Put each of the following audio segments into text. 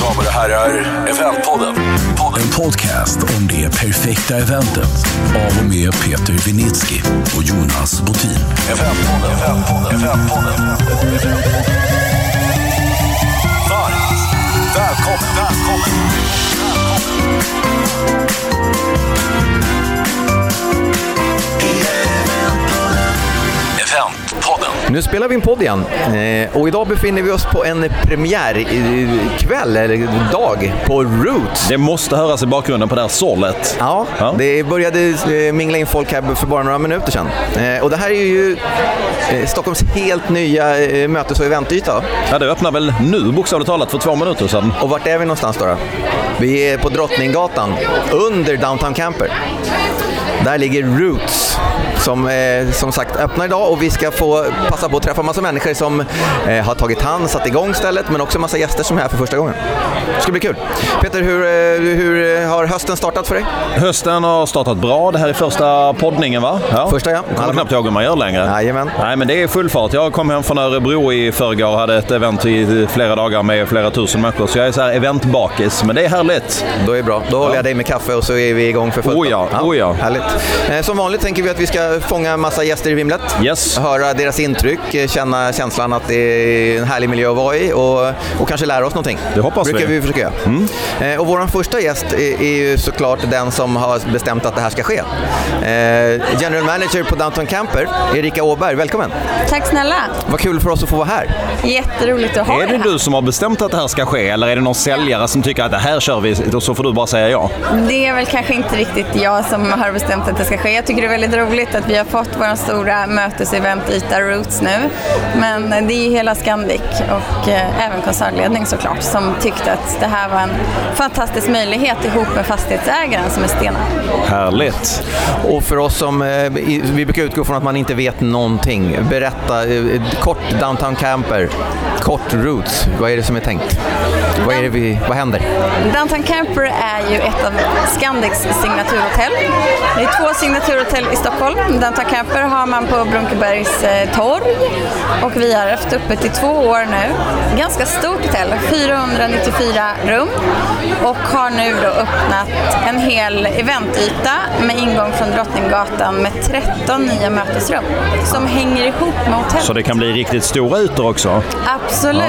Damer och herrar, Eventpodden. En podcast om det perfekta eventet av och med Peter Vinitsky och Jonas Botin. Eventpodden, Eventpodden, Eventpodden. Varmt välkommen, välkommen. Eventpodden. Nu spelar vi en podd igen eh, och idag befinner vi oss på en premiärkväll, eller dag, på Roots. Det måste höras i bakgrunden på det här sållet. Ja, Ja. det började eh, mingla in folk här för bara några minuter sedan. Eh, Och det här är ju Stockholms helt nya mötes och eventyta. Ja, det öppnar väl nu bokstavligt talat för två minuter sedan. Och vart är vi någonstans då? då? Vi är på Drottninggatan, under Downtown Camper. Där ligger Roots, som eh, som sagt öppnar idag och vi ska få passa på att träffa massa människor som eh, har tagit hand, satt igång stället, men också massa gäster som är här för första gången. Det ska bli kul. Peter, hur, eh, hur har hösten startat för dig? Hösten har startat bra. Det här är första poddningen va? Ja. Första, ja. Jag kommer knappt ihåg hur man gör längre. Jajamän. Nej, men det är full fart. Jag kom hem från Örebro i förrgår och hade ett event i flera dagar med flera tusen människor. Så jag är så här eventbakis, men det är härligt. Då är det bra. Då håller jag dig med kaffe och så är vi igång för fullt. Oh ja, oh ja. Härligt. Eh, Som vanligt tänker vi att vi ska fånga en massa gäster i vimlet. Yes. Höra deras intryck, eh, känna känslan att det är en härlig miljö att vara i och, och kanske lära oss någonting. Det hoppas brukar vi. vi försöka göra. Eh, Och vår första gäst är, är ju såklart den som har bestämt att det här ska ske. Eh, General Manager på Downtown Camper, Erika Åberg. Välkommen! Tack snälla. Vad kul för oss att få vara här. Jätteroligt att ha Är det här. du som har bestämt att det här ska ske eller är det någon säljare som tycker att det här kör vi och så får du bara säga ja? Det är väl kanske inte riktigt jag som har bestämt att det ska ske. Jag tycker det är väldigt roligt att vi har fått vår stora mötesevent Ita Roots nu. Men det är ju hela Scandic och eh, även koncernledning såklart som tyckte att det här var en fantastisk möjlighet ihop med fastighetsägaren som är Stena. Härligt. Och för oss som, eh, vi brukar utgå från att man inte vet någonting. Berätta, eh, kort Downtown Camper, kort Roots. Vad är det som är tänkt? Vad, är det vi, vad händer? Downtown Camper är ju ett av Scandics signaturhotell. Det är två signaturhotell i Stockholm. Downtown Camper har man på Brunkebergs eh, torg och vi har haft öppet i två år nu. Ganska stort hotell, 494 rum och har nu då öppnat en hel eventyta med ingång från Drottninggatan med 13 nya mötesrum som hänger ihop med hotellet. Så det kan bli riktigt stora ytor också? Absolut.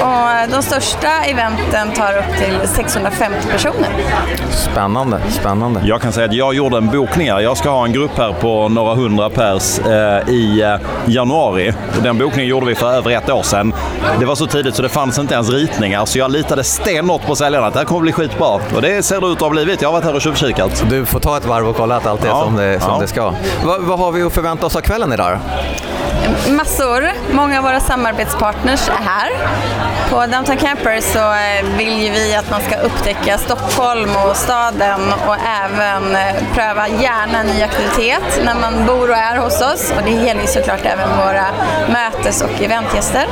Och de största eventen tar upp till 650 personer. Spännande, spännande. Jag kan säga att jag gjorde en bokning här. Jag ska ha en grupp här på några hundra pers eh, i eh, januari. Och Den bokningen gjorde vi för över ett år sedan. Det var så tidigt så det fanns inte ens ritningar. Så jag litade stenhårt på säljarna att det här kommer bli skitbra. Och det ser det ut att ha blivit. Jag har varit här och tjuvkikat. Du får ta ett varv och kolla att allt är Ja, som, det, som ja. det ska. Vad, vad har vi att förvänta oss av kvällen idag? Massor. Många av våra samarbetspartners är här. På Downtown Camper så eh, vill ju vi att man ska upptäcka Stockholm och staden och även eh, pröva gärna ny aktivitet när man bor och är hos oss. Och det gäller ju såklart även våra mötes och eventgäster.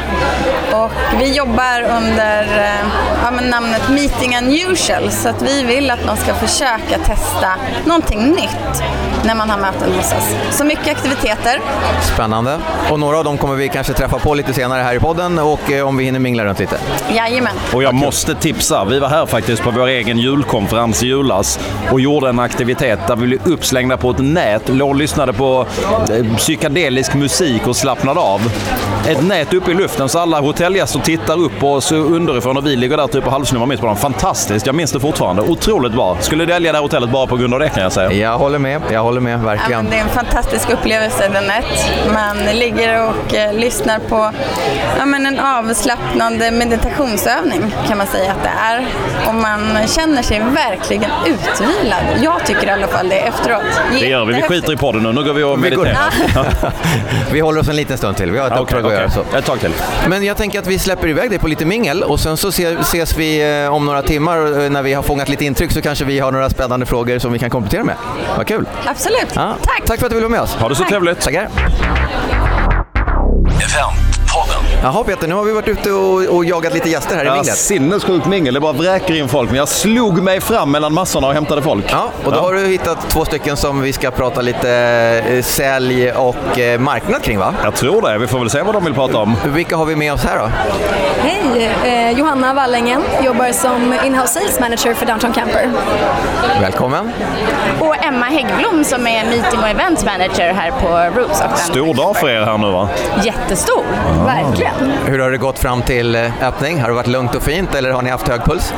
Och vi jobbar under eh, ja, men namnet Meeting Unusual så att vi vill att man ska försöka testa någonting nytt när man har möten hos oss. Så mycket aktiviteter. Spännande. Och några av dem kommer vi kanske träffa på lite senare här i podden och eh, om vi hinner mingla runt lite. Jajamän. Och jag måste tipsa. Vi var här faktiskt på vår egen julkonferens i julas och gjorde en aktivitet där vi blev uppslängda på ett nät, låg och lyssnade på eh, psykedelisk musik och slappnade av. Ett nät uppe i luften så alla hotellgäster tittar upp på oss underifrån och vi ligger där typ och halvsnummar mitt på dem. Fantastiskt, jag minns det fortfarande. Otroligt bra. Skulle välja det här hotellet bara på grund av det kan jag säga. Jag håller med, jag håller med, Ja, verkligen. men det är en fantastisk upplevelse, den ett. Man ligger och eh, lyssnar på ja, men en avslappnande meditationsövning kan man säga att det är. Och man känner sig verkligen utvilad. Jag tycker i alla fall det efteråt. Det gör vi. Vi skiter i podden nu. Nu går vi och mediterar. Vi håller oss en liten stund till, vi har ett uppdrag att okej. göra. Så. Ett tag till. Men jag tänker att vi släpper iväg dig på lite mingel och sen så se- ses vi eh, om några timmar eh, när vi har fångat lite intryck så kanske vi har några spännande frågor som vi kan komplettera med. Vad kul! Absolut. Ja, Tack. Tack för att du ville vara med oss. Ha det så Tack. trevligt. Tackar! Eventpodden. Jaha Peter, nu har vi varit ute och, och jagat lite gäster här i Ja, minglet. sinnessjukt mingel. Det bara vräker in folk. Men jag slog mig fram mellan massorna och hämtade folk. Ja, och då har du hittat två stycken som vi ska prata lite eh, sälj och eh, marknad kring va? Jag tror det. Vi får väl se vad de vill prata om. Vilka har vi med oss här då? Hej, eh, Johanna Wallängen, jobbar som in-house sales manager för Downtown Camper. Välkommen. Och Emma Häggblom som är meeting och event manager här på Roots. Stor dag för er här nu va? Jättestor. Verkligen. Hur har det gått fram till eh, öppning? Har det varit lugnt och fint eller har ni haft hög puls?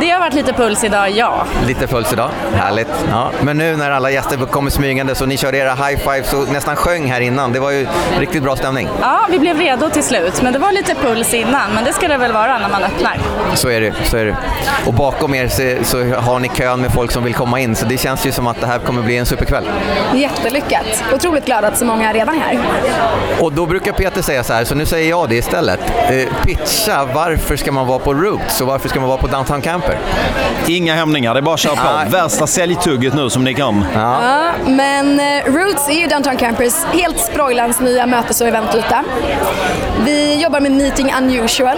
Det har varit lite puls idag, ja. Lite puls idag. Härligt. Ja. Men nu när alla gäster kommer smygande så ni körde era high fives och nästan sjöng här innan. Det var ju riktigt bra stämning. Ja, vi blev redo till slut, men det var lite puls innan. Men det ska det väl vara när man öppnar. Så är det. Så är det. Och bakom er så, så har ni kön med folk som vill komma in så det känns ju som att det här kommer bli en superkväll. Jättelyckat. Otroligt glad att så många redan är här. Och då brukar Peter säga så här, så nu säger jag det istället. Eh, pitcha, varför ska man vara på Roots och varför ska man vara på Downtown Camper? Inga hämningar, det är bara att köra på. Värsta säljtugget nu som ni kan. Ja, men eh, Roots är ju Downtown Campers helt sprojlans nya mötes och eventyta. Vi jobbar med Meeting Unusual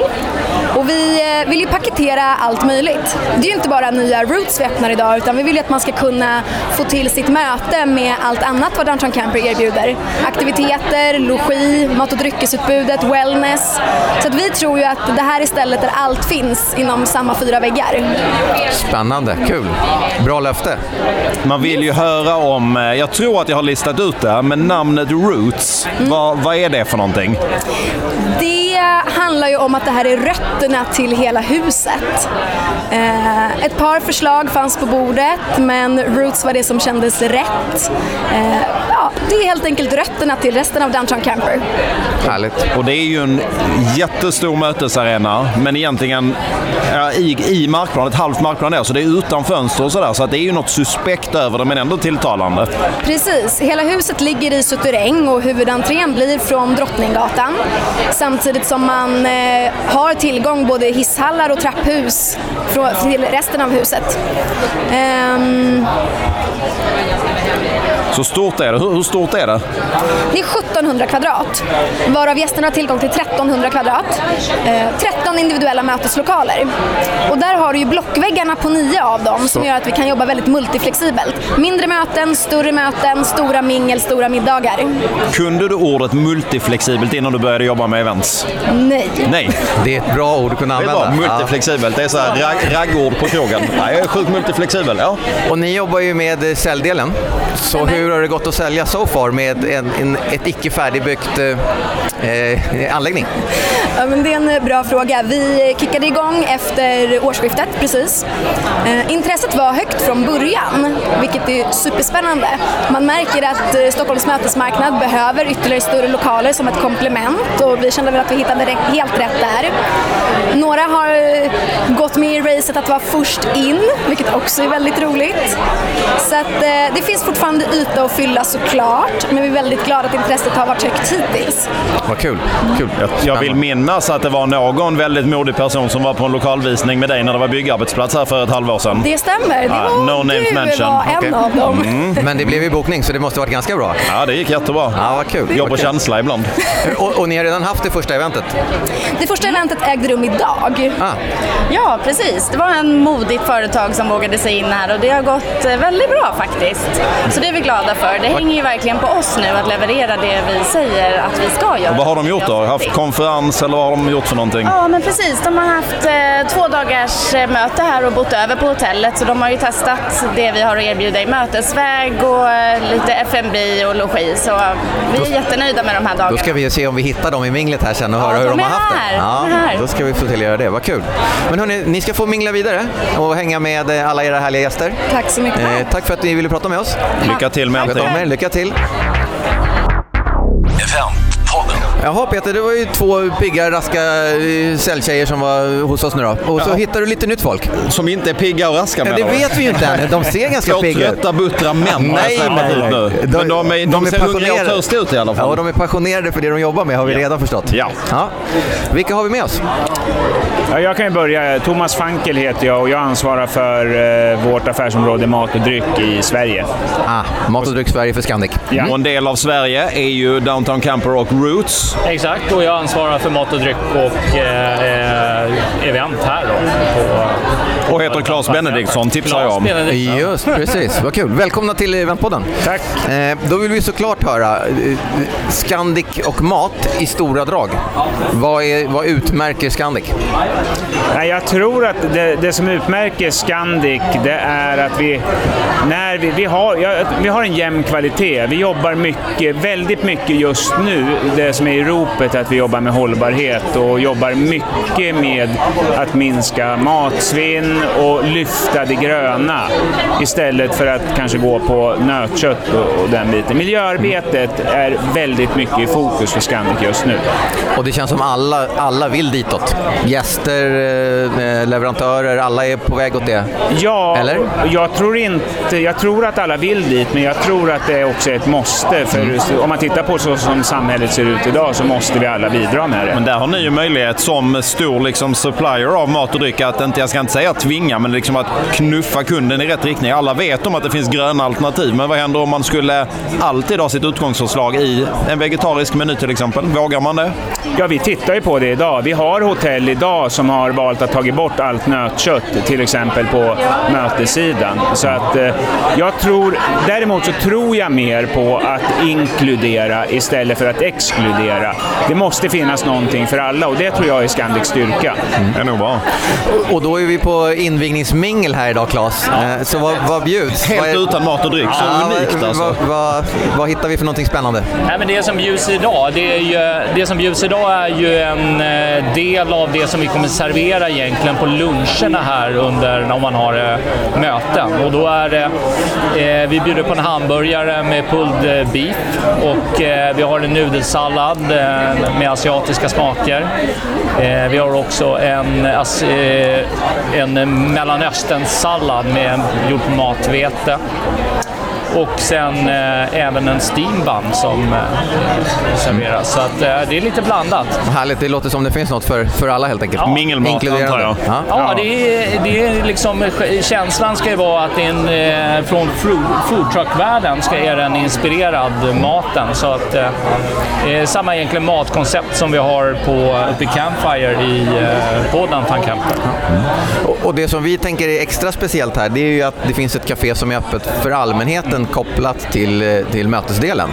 och vi eh, vill ju paketera allt möjligt. Det är ju inte bara nya Roots vi öppnar idag utan vi vill ju att man ska kunna få till sitt möte med allt annat vad Downtown Camper erbjuder. Aktiviteter, logi, mat och dryckesutbudet, wellness. Så att vi tror ju att det här är stället där allt finns inom samma fyra väggar. Spännande, kul. Bra löfte. Man vill ju höra om, eh, jag tror att jag har listat ut det, men namnet Roots, vad, vad är det för någonting? Det handlar ju om att det här är rötterna till hela huset. Eh, ett par förslag fanns på bordet men Roots var det som kändes rätt. Eh, ja, det är helt enkelt rötterna till resten av Downtown Camper. Härligt. Och det är ju en jättestor mötesarena, men egentligen ja, i, i markplan, ett halvt markplan där, så det är utan fönster och sådär. Så att det är ju något suspekt över det, men ändå tilltalande. Precis, hela huset ligger i suterräng och huvudentrén blir från Drottninggatan. Samtidigt som man eh, har tillgång både hisshallar och trapphus till resten av huset. Ehm, så stort är det. Hur, hur stort är det? Det är 1700 kvadrat, varav gästerna har tillgång till 1300 kvadrat. Eh, 13 individuella möteslokaler. Och där har du ju blockväggarna på nio av dem som gör att vi kan jobba väldigt multiflexibelt. Mindre möten, större möten, stora mingel, stora middagar. Kunde du ordet multiflexibelt innan du började jobba med events? Nej. Nej, Det är ett bra ord att kunna det är använda. bara multiflexibelt. Det är så här ragg, raggord på krogen. Jag är sjukt multiflexibel. Ja. Och ni jobbar ju med säljdelen. Så hur hur har det gått att sälja so far med en, en, ett icke färdigbyggt eh, eh, eh, anläggning? Ja, men det är en eh, bra fråga. Vi kickade igång efter årsskiftet precis. Eh, intresset var högt från början, vilket är superspännande. Man märker att eh, Stockholms mötesmarknad behöver ytterligare större lokaler som ett komplement och vi kände väl att vi hittade helt rätt där. Några har gått med i racet att vara först in, vilket också är väldigt roligt. Så att, eh, det finns fortfarande yta att fylla såklart, men vi är väldigt glada att intresset har varit högt hittills. Vad kul. kul. Jag, jag vill minnas att det var någon väldigt modig person som var på en lokalvisning med dig när det var byggarbetsplats här för ett halvår sedan. Det stämmer, det var no names du mentioned. var en Okej. av dem. Men det blev ju bokning så det måste varit ganska bra. Ja, det gick jättebra. Ja, vad kul. Jobb och känsla ibland. Och, och ni har redan haft det första eventet? Det första eventet ägde rum idag. Ah, Ja, precis. Det var en modigt företag som vågade sig in här och det har gått eh, väldigt bra faktiskt. Så det är vi glada för. Det hänger ju verkligen på oss nu att leverera det vi säger att vi ska göra. Har de gjort då? Haft konferens eller vad har de gjort för någonting? Ja, men precis. De har haft eh, två dagars eh, möte här och bott över på hotellet. Så de har ju testat det vi har att erbjuda i mötesväg och eh, lite F&B och logi. Så vi är jättenöjda med de här dagarna. då ska vi ju se om vi hittar dem i minglet här sen och Ja, höra hur de de har haft här. det. De är här. då ska vi få till att göra det. Vad kul. Men hörni, ni ska få mingla vidare och hänga med eh, alla era härliga gäster. Tack så mycket. Eh, tack för att ni ville prata med oss. Lycka till med allting. Lycka till. Jaha Peter, det var ju två pigga, raska eh, säljtjejer som var hos oss nu då. Och så Ja. hittar du lite nytt folk. Som inte är pigga och raska Ja, menar det du? vet vi ju inte än. De ser ganska pigga ut. trötta, buttra män har Nej, nej, ut nej. nu. De- Men de, är, de, de är ser hungriga och törstiga ut i alla Ja, fall. och de är passionerade för det de jobbar med har vi redan förstått. Ja. ja. Vilka har vi med oss? Ja, jag kan ju börja. Thomas Fankel heter jag och jag ansvarar för eh, vårt affärsområde mat och dryck i Sverige. Ah, Mat och dryck Sverige för Scandic. Ja. Och en del av Sverige är ju Downtown Camper och Roots. Exakt, och jag ansvarar för mat och dryck och eh, event här då. På, och heter Claes Benediktsson, tipsar jag om. Just precis, vad kul. Välkomna till Eventpodden. Tack. Eh, då vill vi såklart höra eh, Scandic och mat i stora drag. Vad, är, vad utmärker Scandic? Nej, jag tror att det, det, som utmärker Scandic det är att vi, när vi, vi, har, ja, vi har en jämn kvalitet. Vi jobbar mycket, väldigt mycket just nu, det som är i ropet, att vi jobbar med hållbarhet och jobbar mycket med att minska matsvinn och lyfta det gröna istället för att kanske gå på nötkött och, och den biten. Miljöarbetet är väldigt mycket i fokus för Scandic just nu. Och det känns som alla, alla vill ditåt. Gäster, eh, leverantörer, alla är på väg åt det? Ja, Eller? Jag, tror inte, jag tror att alla vill dit, men jag tror att det också är ett måste. För mm. om man tittar på så som samhället ser ut idag så måste vi alla bidra med det. Men där har ni ju möjlighet som stor liksom, supplier av mat och dryck att, inte, jag ska inte säga tvinga, men liksom att knuffa kunden i rätt riktning. Alla vet om att det finns gröna alternativ, men vad händer om man skulle alltid ha sitt utgångsförslag i en vegetarisk meny till exempel? Vågar man det? Ja, vi tittar ju på det idag. Vi har hotell idag som har valt att ta bort allt nötkött, till exempel på mötessidan. Så att, eh, jag tror, däremot så tror jag mer på att inkludera istället för att exkludera. Det måste finnas någonting för alla och det tror jag är Scandics styrka. Mm. Det är nog bra. Och då är vi på invigningsmingel här idag, Claes. Ja. Så vad, vad bjuds? Helt vad är... utan mat och dryck, så ja, unikt alltså. Vad, vad, vad, hittar vi för någonting spännande? Nej, men det som bjuds idag, det, är ju, det som bjuds idag är ju en eh, del av det som vi kommer servera egentligen på luncherna här under om man har eh, möten. Och då är det, eh, vi bjuder på en hamburgare med pulled eh, beef och eh, vi har en nudelsallad eh, med asiatiska smaker. Eh, vi har också en, eh, en mellanösternsallad med gjord på matvete och sen eh, även en steambun som eh, serveras. Så att, eh, det är lite blandat. Härligt, det låter som det finns något för, för alla helt enkelt. Ja. Mingelmat antar jag. Ja, ja det, är, det är liksom, känslan ska ju vara att en, eh, från foodtruck-världen ska är den inspirerad maten. Så att, eh, samma egentligen matkoncept som vi har på uppe i Campfire i, eh, Camper. Mm. Och, det som vi tänker är extra speciellt här, det är ju att det finns ett café som är öppet för allmänheten kopplat till, till mötesdelen.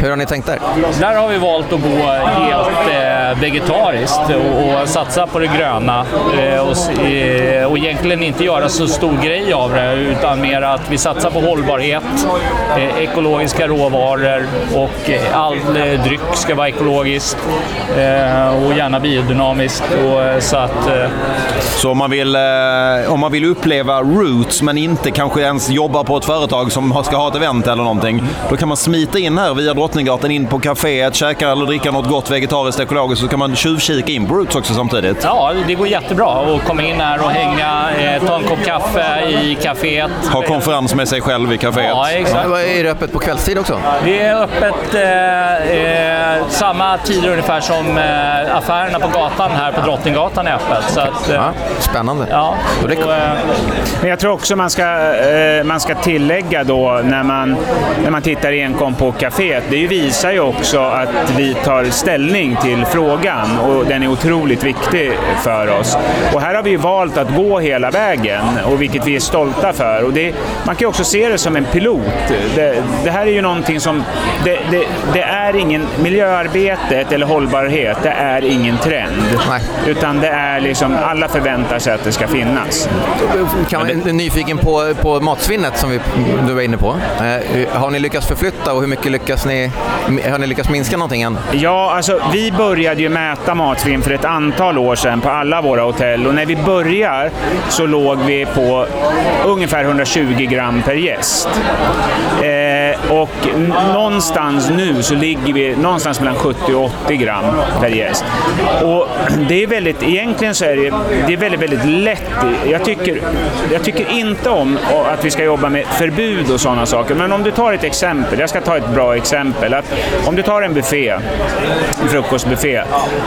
Hur har ni tänkt där? Där har vi valt att gå helt eh, vegetariskt och, och, satsa på det gröna eh, och, eh, och egentligen inte göra så stor grej av det utan mer att vi satsar på hållbarhet, eh, ekologiska råvaror och eh, all eh, dryck ska vara ekologiskt och gärna biodynamiskt. Och, så att, så om man, vill, om man vill uppleva roots men inte kanske ens jobba på ett företag som ska ha ett event eller någonting. Då kan man smita in här via Drottninggatan in på kaféet, käka eller dricka något gott vegetariskt ekologiskt så kan man tjuvkika in på Roots också samtidigt. Ja, det går jättebra att komma in här och hänga, eh, ta en kopp kaffe i kaféet. Ha konferens med sig själv i kaféet. Ja, exakt. Ja, är det öppet på kvällstid också? Det är öppet eh, eh, samma tider ungefär som eh, affärerna på gatan här på Drottninggatan är öppet. Så att, eh, ja, spännande. Ja, och, eh, Men jag tror också man ska, man ska tillägga då när man, när man tittar enkom på kaféet, det visar ju också att vi tar ställning till frågan och den är otroligt viktig för oss. Och här har vi valt att gå hela vägen, och vilket vi är stolta för. Och det, man kan också se det som en pilot. Det, det här är ju någonting som... Det, det, det, är ingen... Miljöarbetet eller hållbarhet, det är ingen trend. Nej. Utan det är liksom, alla förväntar sig att det ska finnas. Kan man, nyfiken på, på matsvinnet som vi, du var inne på. Eh, har ni lyckats förflytta och hur mycket lyckas ni, har ni lyckats minska någonting än? Ja, alltså vi började ju mäta matsvinn för ett antal år sedan på alla våra hotell och när vi börjar så låg vi på ungefär 120 gram per gäst. Eh, och någonstans nu så ligger vi någonstans mellan 70 och 80 gram per gäst. Och det är väldigt, egentligen så är det, det är väldigt, väldigt lätt. Jag tycker, jag tycker inte om att vi ska jobba med förbud och sådana saker, men om du tar ett exempel, jag ska ta ett bra exempel. Att om du tar en buffé, en frukostbuffé,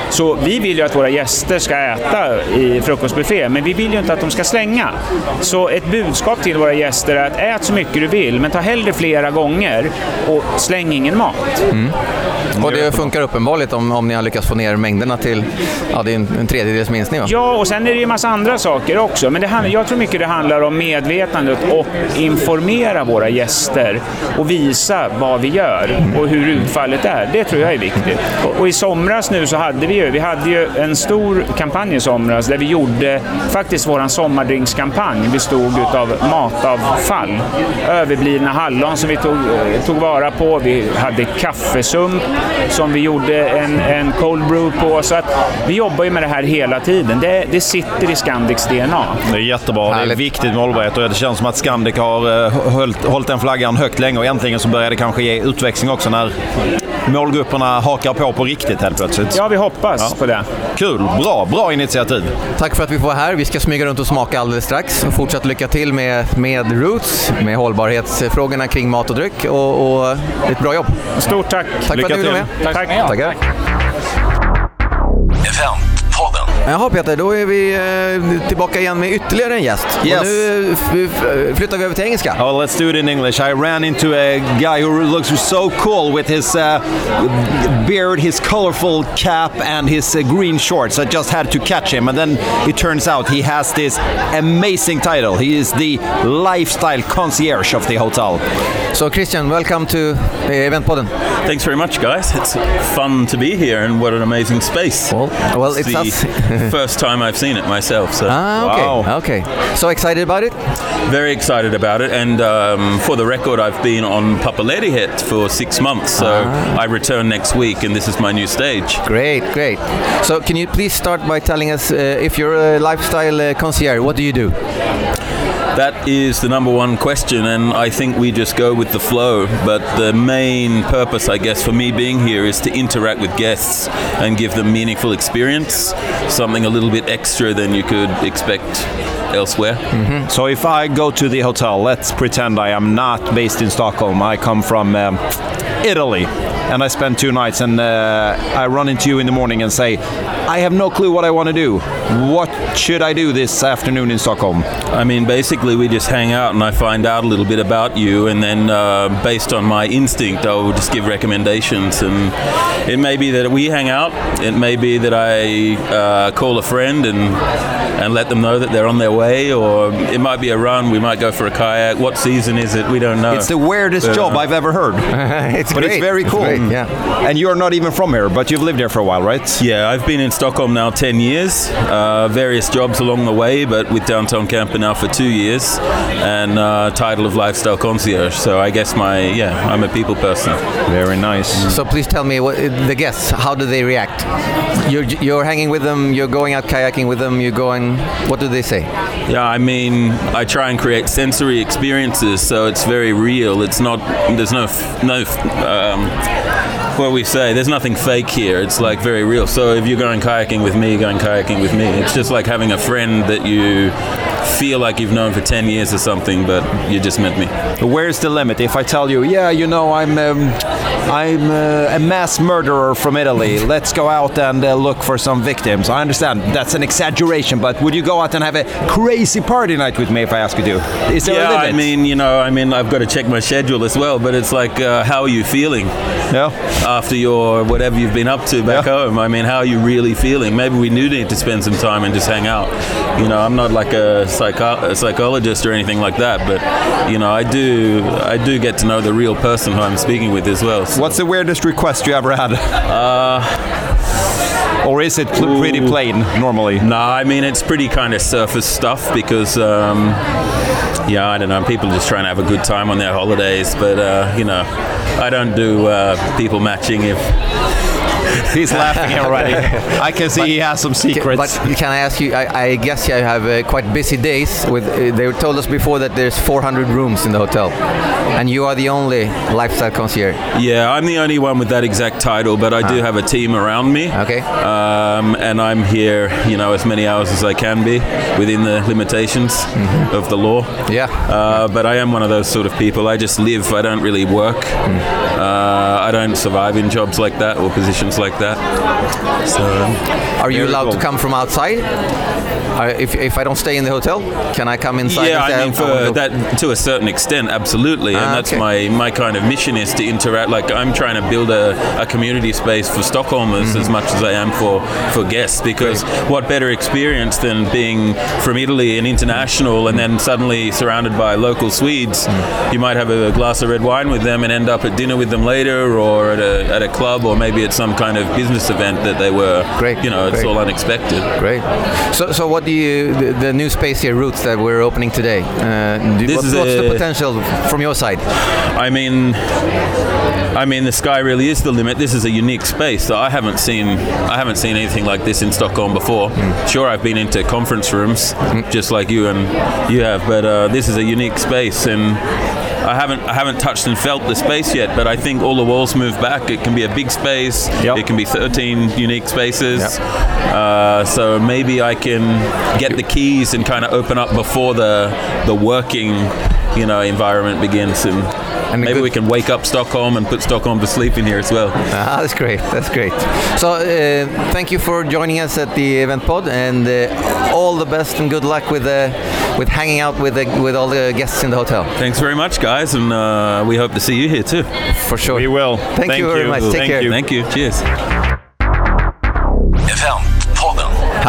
Så vi vill ju att våra gäster ska äta i frukostbuffé, men vi vill ju inte att de ska slänga. Så ett budskap till våra gäster är att ät så mycket du vill, men ta hellre flera gånger och släng ingen mat. Mm. Och det funkar uppenbarligen om, om ni har lyckats få ner mängderna till ja, det är en, en tredjedels minskning va? Ja, och sen är det ju en massa andra saker också. Men det handlar, jag tror mycket det handlar om medvetandet och informera våra gäster och visa vad vi gör och hur utfallet är. Det tror jag är viktigt. Och, och i somras nu så hade vi ju, vi hade ju en stor kampanj i somras där vi gjorde faktiskt vår sommardrinkskampanj bestod av matavfall. Överblivna hallon som vi tog, eh, tog vara på. Vi hade kaffesump som vi gjorde en, en cold brew på. Så att vi jobbar ju med det här hela tiden. Det, det sitter i Scandics DNA. Det är jättebra. Det är viktigt med hållbarhet och det känns som att Scandic har hållit, hållit den flaggan högt länge och äntligen så börjar det kanske ge utväxling också när målgrupperna hakar på på riktigt helt plötsligt. Ja, vi hoppas ja. på det. Kul! Bra, bra initiativ. Tack för att vi får vara här. Vi ska smyga runt och smaka alldeles strax. Fortsatt lycka till med, med Roots, med hållbarhetsfrågorna kring mat och dryck och, och ett bra jobb. Stort tack! Tack lycka för att du ville med. Tack. tack. Tackar. Jaha Peter, då är vi eh, tillbaka igen med ytterligare en gäst. Yes. Och nu eh, flyttar vi över till engelska. Oh, let's do it in English. I ran into a guy who looks so cool with his uh, beard, his colorful cap and his uh, green shorts. I just had to catch him and then it turns out he has this amazing title. He is the lifestyle concierge of the hotel. So Christian, welcome to uh, Eventpodden. Thanks very much guys. It's fun to be here and what an amazing space. Well, well it's, us. first time I've seen it myself. So. Ah, okay. Wow. Okay. So excited about it? Very excited about it. And um, for the record, I've been on Papaledihet for six months. So Ah. I return next week, and this is my new stage. Great, great. So can you please start by telling us uh, if you're a lifestyle uh, concierge, what do you do? That is the number one question, and I think we just go with the flow. But the main purpose, I guess, for me being here is to interact with guests and give them meaningful experience, something a little bit extra than you could expect elsewhere. So if I go to the hotel, let's pretend I am not based in Stockholm. I come from um, Italy, and I spend two nights, and uh, I run into you in the morning and say, I have no clue what I want to do. What should I do this afternoon in Stockholm? I mean, basically, we just hang out and I find out a little bit about you, and then uh, based on my instinct, I will just give recommendations. And it may be that we hang out, it may be that I uh, call a friend and and let them know that they're on their way, or it might be a run. We might go for a kayak. What season is it? We don't know. It's the weirdest But, uh, job I've ever heard. it's But great. it's very cool. Great, yeah. And you're not even from here, but you've lived here for a while, right? Yeah, I've been in Stockholm now 10 years, uh, various jobs along the way, but with Downtown Camper now for two years, and uh, title of Lifestyle Concierge. So I guess my, yeah, I'm a people person. Very nice. So please tell me what the guests. How do they react? You're you're hanging with them. You're going out kayaking with them. You're going. What do they say? Yeah, I mean, I try and create sensory experiences, so it's very real. It's not, there's no, f- no, f- um, what we say, there's nothing fake here. It's like very real. So if you're going kayaking with me, going kayaking with me. It's just like having a friend that you feel like you've known for 10 years or something, but you just met me. Where's the limit? If I tell you, yeah, you know, I'm um, I'm uh, a mass murderer from Italy. Let's go out and uh, look for some victims. I understand that's an exaggeration, but would you go out and have a crazy party night with me if I ask you to? Is there yeah, a limit? I mean, you know, I mean, I've got to check my schedule as well, but it's like, uh, how are you feeling yeah. after your whatever you've been up to back Yeah. home? I mean, how are you really feeling? Maybe we do need to spend some time and just hang out. You know, I'm not like a, psycho- a psychologist or anything like that, but you know, I do, I do get to know the real person who I'm speaking with as well. So- What's the weirdest request you ever had? Uh, or is it pl- pretty plain normally? No, I mean it's pretty kind of surface stuff because, um, yeah, I don't know. People are just trying to have a good time on their holidays, but uh, you know, I don't do uh, people matching if He's laughing already. I can see he has some secrets. But can I ask you? I, I guess you have uh, quite busy days. With uh, they told us before that there's 400 rooms in the hotel, and you are the only lifestyle concierge. Yeah, I'm the only one with that exact title, but I do have a team around me. Okay. Um, and I'm here, you know, as many hours as I can be within the limitations of the law. Yeah. Uh, but I am one of those sort of people. I just live. I don't really work. Uh, I don't survive in jobs like that or positions like that. So, Are you allowed to come from outside? Uh, if, if I don't stay in the hotel, can I come inside? Yeah, I mean, for go"? that to a certain extent, absolutely, and Ah, that's okay. my my kind of mission is to interact. Like I'm trying to build a, a community space for Stockholmers Mm-hmm. as much as I am for for guests. Because what better experience than being from Italy and international, and then suddenly surrounded by local Swedes? Mm. You might have a glass of red wine with them and end up at dinner with them later, or at a at a club, or maybe at some kind of business event that they were. Great, You know, it's great. all unexpected. Great. So, so what do you the, the new space here, Roots, that we're opening today? Uh, do, This what- is what's the potential from your side? I mean, I mean, the sky really is the limit. This is a unique space that I haven't seen. I haven't seen anything like this in Stockholm before. Sure, I've been into conference rooms, just like you and you have, but uh, this is a unique space, and I haven't I haven't touched and felt the space yet. But I think all the walls move back. It can be a big space. Yep. It can be 13 unique spaces. Uh, so maybe I can get the keys and kind of open up before the the working, you know, environment begins and. And Maybe good- we can wake up Stockholm and put Stockholm to sleep in here as well. Ah, that's great. That's great. So, uh, thank you for joining us at the event pod, and uh, all the best and good luck with uh, with hanging out with the, with all the guests in the hotel. Thanks very much, guys, and uh, we hope to see you here too. For sure. We will. Thank, you very much. Take Thank care. you. Thank you. Cheers.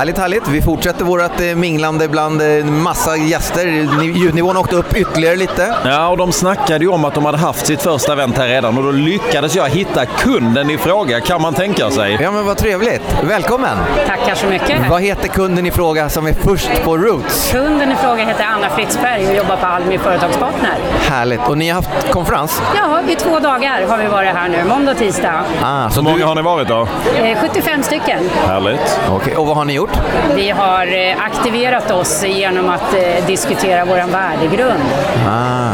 Härligt, härligt. Vi fortsätter vårt eh, minglande bland eh, massa gäster. Ni- Ljudnivån åkte upp ytterligare lite. Ja, och de snackade ju om att de hade haft sitt första event här redan och då lyckades jag hitta kunden i fråga, kan man tänka sig. Ja, men vad trevligt. Välkommen! Tackar så mycket. Vad heter kunden i fråga som är först på Roots? Kunden i fråga heter Anna Fritzberg och jobbar på Almi Företagspartner. Härligt. Och ni har haft konferens? Ja, i två dagar har vi varit här nu, måndag och tisdag. Ah, så Hur många du... har ni varit då? Eh, 75 stycken. Härligt. Okej, och vad har ni gjort? Vi har eh, aktiverat oss genom att eh, diskutera vår värdegrund. Ah.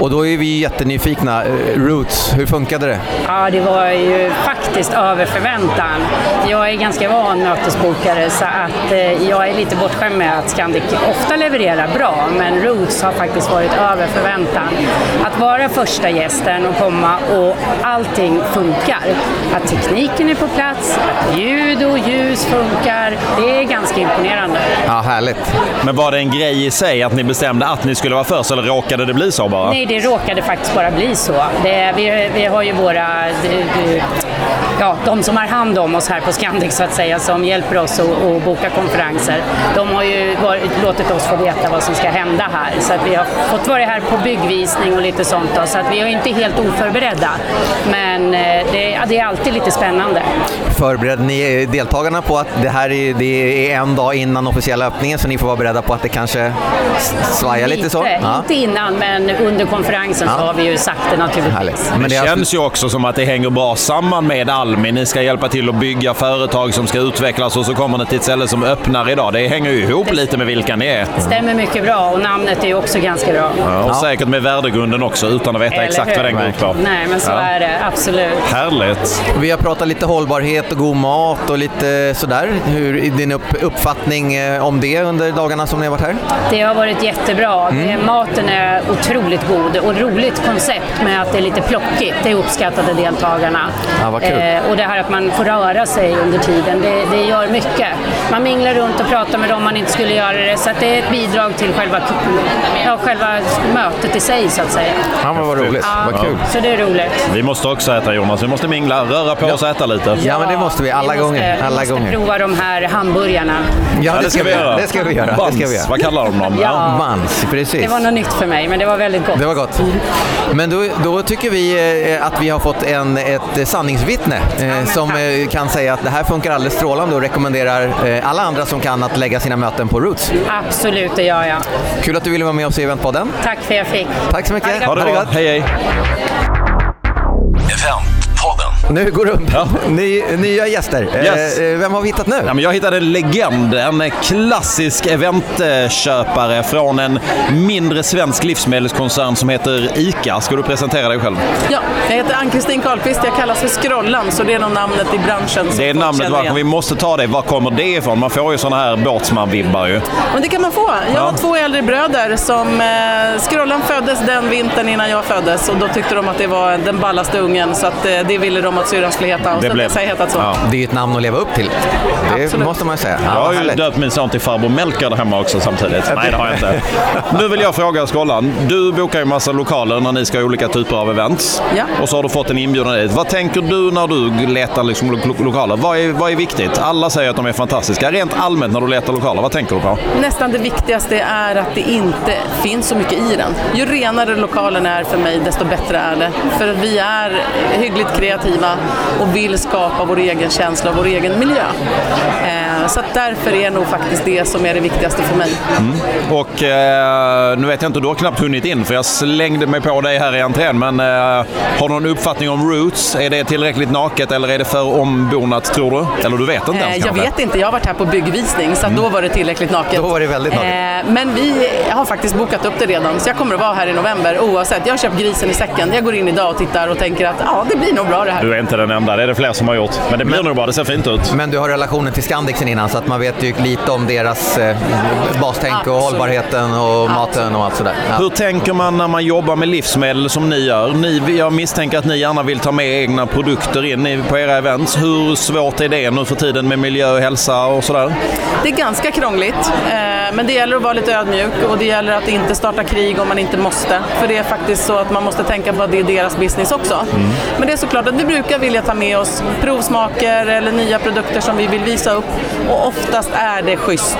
Och då är vi jättenyfikna. Eh, Roots, hur funkade det? Ja, det var ju faktiskt över förväntan. Jag är ganska van mötesbokare så att eh, jag är lite bortskämd med att Scandic ofta levererar bra, men Roots har faktiskt varit över förväntan. Att vara första gästen och komma och allting funkar. Att tekniken är på plats, att ljud och ljus funkar. Det är ganska imponerande. Ja, härligt. Men var det en grej i sig att ni bestämde att ni skulle vara först eller råkade det bli så bara? Nej, det råkade faktiskt bara bli så. Det, vi, vi har ju våra, ja, de som har hand om oss här på Scandic så att säga, som hjälper oss att, att boka konferenser. De har ju varit, låtit oss få veta vad som ska hända här. Så att vi har fått vara här på byggvisning och lite sånt. Då, så att vi är inte helt oförberedda. Men eh, det, det är alltid lite spännande. Förberedde ni deltagarna på att det här är, det är en dag innan officiella öppningen så ni får vara beredda på att det kanske svajar lite, så? Ja. Inte innan, men under konferensen så Ja. har vi ju sagt det naturligtvis. Härligt. Men det det känns ju också som att det hänger bra samman med Almi. Ni ska hjälpa till att bygga företag som ska utvecklas och så kommer ni till ett ställe som öppnar idag. Det hänger ju ihop lite med vilka ni är. Stämmer mycket bra och namnet är ju också ganska bra. Ja, och säkert med värdegrunden också utan att veta Eller exakt vad hur? den går ut på. Nej, men så Ja. är det absolut. Härligt. Vi har pratat lite hållbarhet och god mat och lite sådär. Hur är din upp, uppfattning eh, om det under dagarna som ni har varit här? Det har varit jättebra. Mm. Det- Maten är otroligt god och roligt koncept med att det är lite plockigt. Det uppskattade deltagarna. Ja, vad kul. Eh, och det här att man får röra sig under tiden, det, det gör mycket. Man minglar runt och pratar med dem man inte skulle göra det, så att det är ett bidrag till själva, ja, själva mötet i sig så att säga. Ja, men vad roligt. Ja, Vad kul. Så det är roligt. Vi måste också äta Jonas. Vi måste mingla, röra på oss och äta lite. Ja, men det måste vi alla vi gånger. Måste, Alla vi måste gånger. prova de här hamburgarna. Ja, det ska vi göra. Det ska vi göra. Det ska vi göra. vad kallar de dem? Ja. Mans, precis. Det var något nytt för mig, men det var väldigt gott. Det var gott. Men då, då tycker vi eh, att vi har fått en, ett sanningsvittne eh, som tack. eh, kan säga att det här funkar alldeles strålande och rekommenderar alla andra som kan att lägga sina möten på Roots. Absolut, det gör jag. Kul att du ville vara med oss i Eventpodden. Tack för att jag fick. Tack så mycket. Ha det bra. Hej hej. Nu går det upp. Ny, nya gäster. Eh, Yes. eh, Vem har vi hittat nu? Ja, men jag hittade en legend, en klassisk eventköpare från en mindre svensk livsmedelskoncern som heter ICA. Ska du presentera dig själv? Ja, jag heter Ann-Kristin Karlqvist. Jag kallas för Skrollan, så det är nog namnet i branschen som Det är namnet varför vi måste ta det. Var kommer det ifrån? Man får ju sådana här båtsman-vibbar ju. Men det kan man få. Jag Ja. har två äldre bröder som... Eh, Skrollan föddes den vintern innan jag föddes och då tyckte de att det var den ballaste ungen så att eh, det ville de att syrran skulle heta och Det blev- jag hetat så. Ja. Det är ju ett namn att leva upp till. Det Absolut. måste man säga. Jag har ju härligt. döpt min son till farbror Melker där hemma också samtidigt. Nej, det har jag inte. Nu vill jag fråga Skollan. Du bokar ju massa lokaler när ni ska ha olika typer av events. Ja. Och så har du fått en inbjudan dit. Vad tänker du när du letar liksom lo- lo- lokaler? Vad är, vad är viktigt? Alla säger att de är fantastiska. Rent allmänt när du letar lokaler, vad tänker du på? Nästan det viktigaste är att det inte finns så mycket i den. Ju renare lokalen är för mig, desto bättre är det. För att vi är hyggligt kreativa och vill skapa vår egen känsla och vår egen miljö. Eh, Eh, Så att därför är nog faktiskt det som är det viktigaste för mig. Och eh, nu vet jag inte, du har knappt hunnit in för jag slängde mig på dig här i entrén. Men eh, har du någon uppfattning om Roots? Är det tillräckligt naket eller är det för ombonat tror du? Eller du vet inte Eh, ens Jag kanske? vet inte, jag har varit här på byggvisning så att då var det tillräckligt naket. Då var det väldigt naket. Eh, Men vi har faktiskt bokat upp det redan så jag kommer att vara här i november oavsett. Jag har köpt grisen i säcken. Jag går in idag och tittar och tänker att ja, det blir nog bra det här. Du är inte den enda, det är det fler som har gjort. Men det blir nog bra, det ser fint ut. Men du har relationen till Scandic sen innan så att man vet ju lite om deras eh, bastänk och Absolut. hållbarheten och maten och allt sådär. Ja. Hur tänker man när man jobbar med livsmedel som ni gör? Ni, jag misstänker att ni gärna vill ta med egna produkter in på era events. Hur svårt är det nu för tiden med miljö och hälsa och sådär? Det är ganska krångligt, eh, men det gäller att vara lite ödmjuk och det gäller att inte starta krig om man inte måste. För det är faktiskt så att man måste tänka på att det är deras business också. Men det är såklart att vi brukar vilja ta med oss provsmaker eller nya produkter som vi vill visa upp. Och oftast är det schysst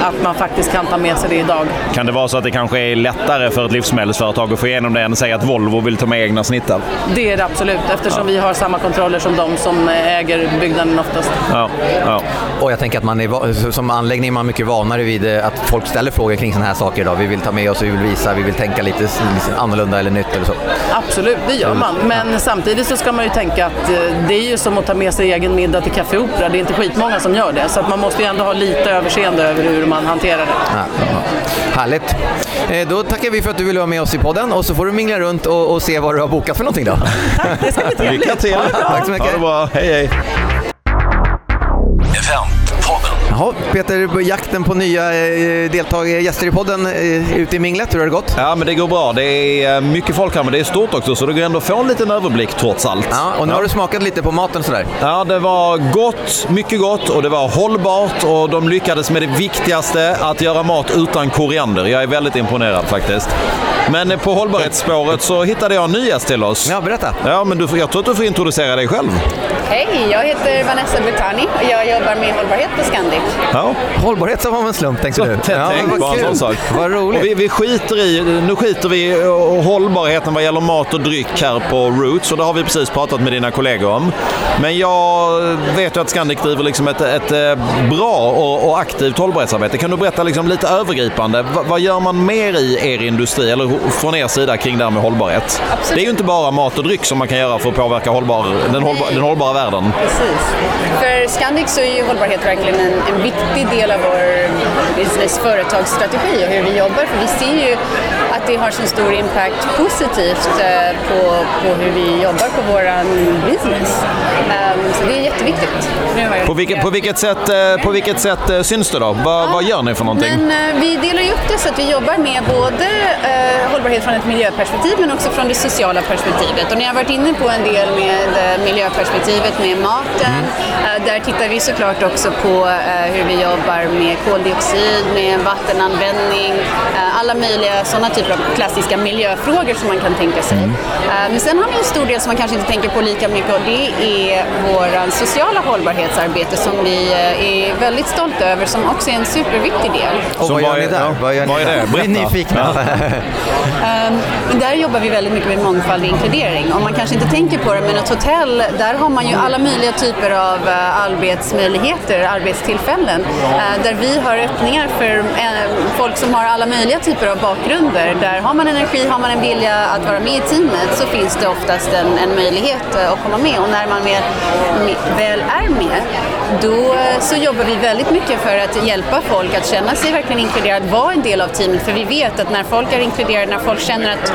att man faktiskt kan ta med sig det idag. Kan det vara så att det kanske är lättare för ett livsmedelsföretag att få igenom det än att säga att Volvo vill ta med egna snittar? Det är det absolut eftersom vi har samma kontroller som de som äger byggnaden oftast. Ja, ja. Och jag tänker att man är, som anläggning är man mycket vanare vid eh, att folk ställer frågor kring sådana här saker. Då. Vi vill ta med oss, vi vill visa, vi vill tänka lite annorlunda eller nytt eller så. Absolut, det gör man. Men samtidigt så ska man ju tänka att eh, det är ju som att ta med sig egen middag till Café Opera. Det är inte skitmånga som gör det. Så att man måste ju ändå ha lite överseende över hur man hanterar det. Ja. Härligt. Eh, Då tackar vi för att du ville vara med oss i podden och så får du mingla runt och, och se vad du har bokat för någonting då. Det ska bli trevligt. Lycka till! Ha det bra. Tack så mycket. Ha det bra, hej hej! Jaha, Peter, jakten på nya eh, deltagare, gäster i podden eh, ute i minglet, hur har det gått? Ja, men det går bra. Det är eh, mycket folk här, men det är stort också, så det går ändå att få en liten överblick trots allt. Ja, och nu har du smakat lite på maten sådär. Ja, det var gott, mycket gott och det var hållbart och de lyckades med det viktigaste, att göra mat utan koriander. Jag är väldigt imponerad faktiskt. Men på hållbarhetsspåret så hittade jag en ny gäst till oss. Ja, berätta. Ja, men du, jag tror att du får introducera dig själv. Hej, jag heter Vanessa Butani och jag jobbar med hållbarhet på Scandic. Ja. Hållbarhet som av en slump tänkte du. Tänk vad bara en sån sak. Vad roligt. Vi, vi skiter i, nu skiter vi i hållbarheten vad gäller mat och dryck här på Roots och det har vi precis pratat med dina kollegor om. Men jag vet ju att Scandic driver liksom ett, ett eh, bra och, och aktivt hållbarhetsarbete. Kan du berätta liksom lite övergripande, vad, vad gör man mer i er industri eller från er sida kring det här med hållbarhet? Absolut. Det är ju inte bara mat och dryck som man kan göra för att påverka hållbar, den, hållbar, den hållbara världen. Precis. För Scandic så är ju hållbarhet verkligen en, en viktig del av vår business företagsstrategi och hur vi jobbar. För vi ser ju att det har så stor impact positivt eh, på, på hur vi jobbar på vår business. Ehm, så det är jätteviktigt. På vilket, på vilket sätt, eh, på vilket sätt eh, syns det då? Vad, vad gör ni för någonting? Men vi delar ju upp det så att vi jobbar med både hållbarhet från ett miljöperspektiv men också från det sociala perspektivet. Och ni har varit inne på en del med eh, miljöperspektivet med maten. Eh, där tittar vi såklart också på eh, hur vi jobbar med koldioxid, med vattenanvändning, eh, alla möjliga sådana typer av klassiska miljöfrågor som man kan tänka sig. Eh, men sen har vi en stor del som man kanske inte tänker på lika mycket och det är vår sociala hållbarhetsarbete som vi är väldigt stolta över som också är en superviktig del. Och vad gör ni är- där? ja, Vad gör ni vad är där? det? Vi är Berätta. nyfikna. Ehm, där jobbar vi väldigt mycket med mångfald och inkludering. Om man kanske inte tänker på det, men ett hotell, där har man ju alla möjliga typer av eh, arbetsmöjligheter, arbetstillfällen. eh, där vi har öppningar för eh, folk som har alla möjliga typer av bakgrunder. Där har man energi, har man en vilja att vara med i teamet så finns det oftast en, en möjlighet att komma med. Och när man väl, väl är med, då så jobbar vi väldigt mycket för att hjälpa folk att känna sig verkligen inkluderad, vara en del av teamet. För vi vet att när folk är inkluderade, när folk känner att